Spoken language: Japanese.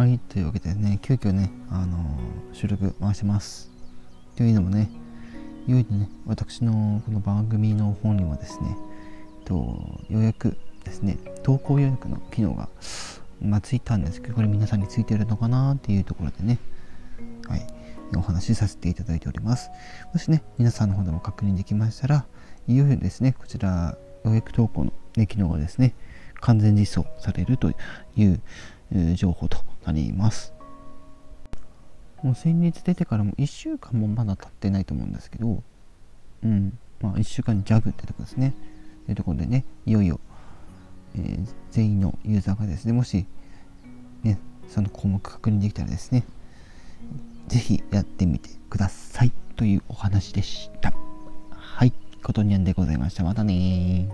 はい、というわけでね、急遽ね、あのー、収録回してます。というのもね、いよいよね、私のこの番組の方にもですね、とようやくですね、投稿予約の機能が、まあ、ついたんですけど、これ皆さんについてるのかなっていうところでね、はい、お話しさせていただいております。もしね、皆さんの方でも確認できましたら、いよいよですね、こちら、予約投稿の、ね、機能がですね、完全実装されるという情報となります。もう先日出てからも1週間もまだ経ってないと思うんですけど、うん、まあ1週間にジャグってとこですね。というところでね、いよいよ、えー、全員のユーザーがですね、もし、ね、その項目確認できたらですね、ぜひやってみてくださいというお話でした。はい、ことにゃんでございました。またね